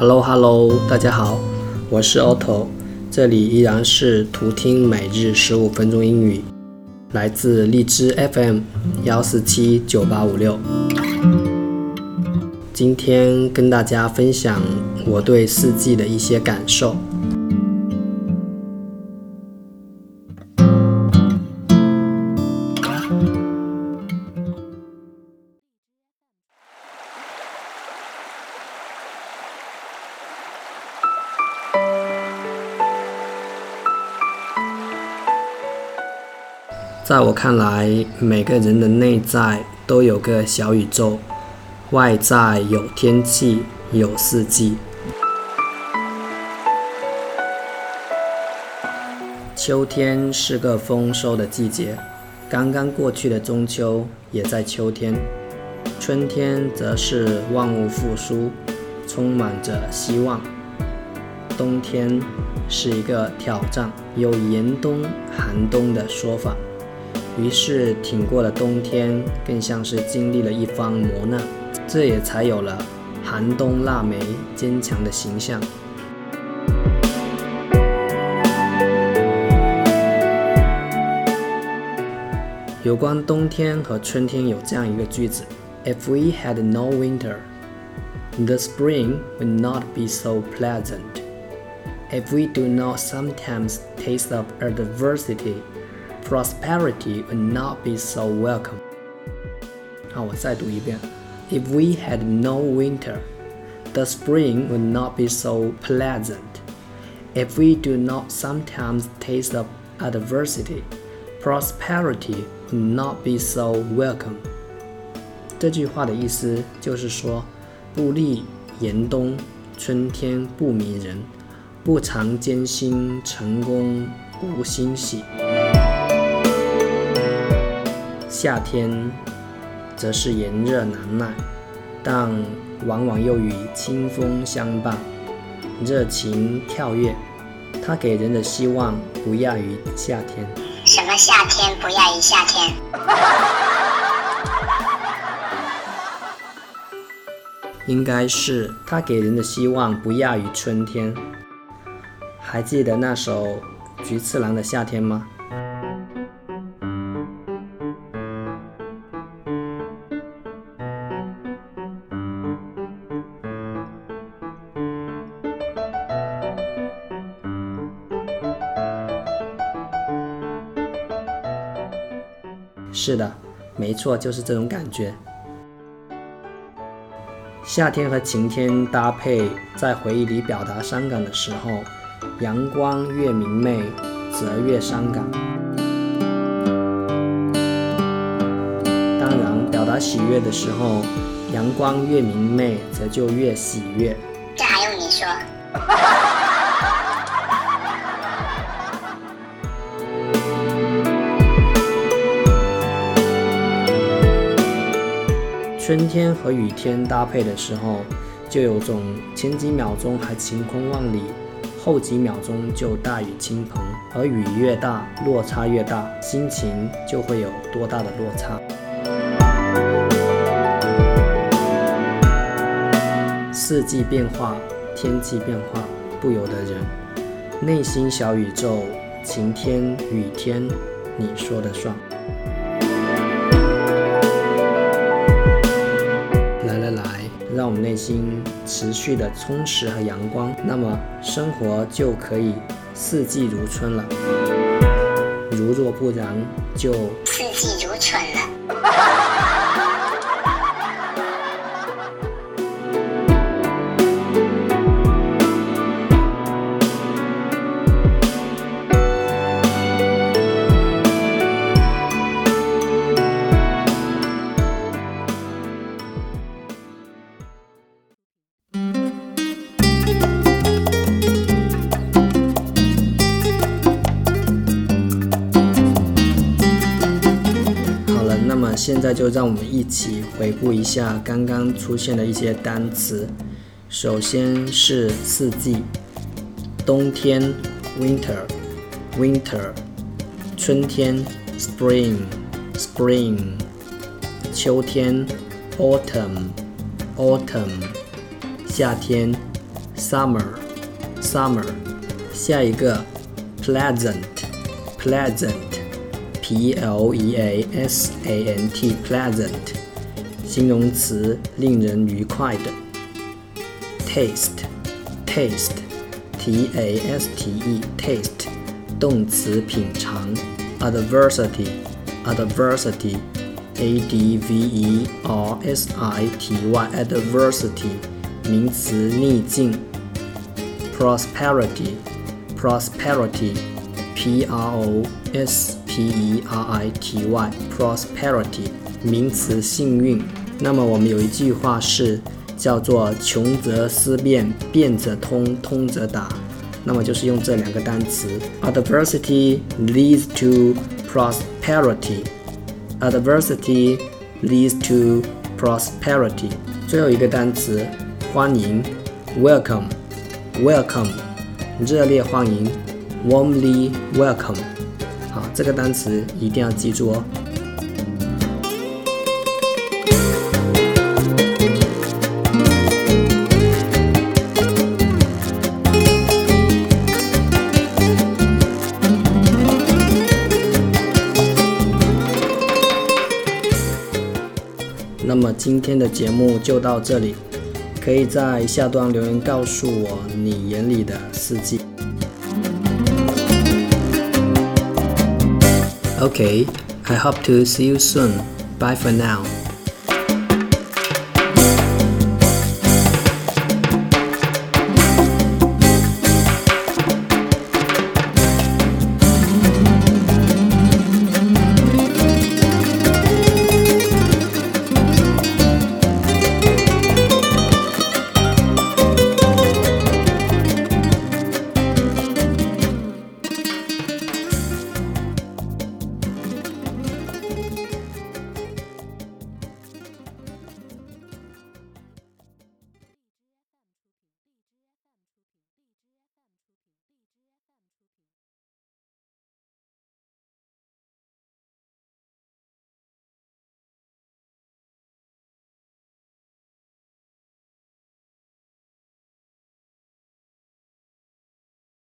Hello Hello，大家好，我是 Otto，这里依然是图听每日十五分钟英语，来自荔枝 FM 幺四七九八五六。今天跟大家分享我对四季的一些感受。在我看来，每个人的内在都有个小宇宙，外在有天气，有四季。秋天是个丰收的季节，刚刚过去的中秋也在秋天。春天则是万物复苏，充满着希望。冬天是一个挑战，有严冬、寒冬的说法。于是挺过了冬天，更像是经历了一番磨难，这也才有了寒冬腊梅坚强的形象。有关冬天和春天有这样一个句子：If we had no winter, the spring would not be so pleasant. If we do not sometimes taste of adversity, prosperity would not be so welcome. 好，我再读一遍。If we had no winter, the spring would not be so pleasant. If we do not sometimes taste of adversity, prosperity would not be so welcome. 这句话的意思就是说，不历严冬，春天不迷人；不尝艰辛，成功无欣喜。 夏天则是炎热难耐，但往往又与清风相伴，热情跳跃。它给人的希望不亚于夏天。什么夏天不亚于夏天？应该是它给人的希望不亚于春天。还记得那首菊次郎的夏天吗？是的，没错，就是这种感觉。夏天和晴天搭配，在回忆里表达伤感的时候，阳光越明媚，则越伤感。当然，表达喜悦的时候，阳光越明媚，则就越喜悦。这还用你说？春天和雨天搭配的时候，就有种前几秒钟还晴空万里，后几秒钟就大雨倾盆。而雨越大，落差越大，心情就会有多大的落差。四季变化，天气变化，不由得人。内心小宇宙，晴天雨天，你说的算。让我们内心持续的充实和阳光，那么生活就可以四季如春了。如若不然，就四季如春了。现在就让我们一起回顾一下刚刚出现的一些单词。首先是四季：冬天 （winter），winter；春天 （spring），spring；秋天 （autumn），autumn；夏天 summer，summer。下一个：pleasant，pleasant ，pleasant，pleasant，p l e a s a n t，pleasant，形容词，令人愉快的。taste，taste，t a s t e，taste，动词，品尝。adversity，adversity，a d v e r s i t y，adversity，名词，逆境。prosperity。prosperity, p r o s P e r i t y, prosperity 名词幸运。那么我们有一句话是叫做穷则思变，变则通，通则达。那么就是用这两个单词，adversity leads to prosperity. Adversity leads to prosperity. 最后一个单词，欢迎，welcome, welcome。热烈欢迎，warmly welcome。这个单词一定要记住哦。那么今天的节目就到这里。可以在下端留言告诉我你眼里的四季。Okay, I hope to see you soon. Bye for now.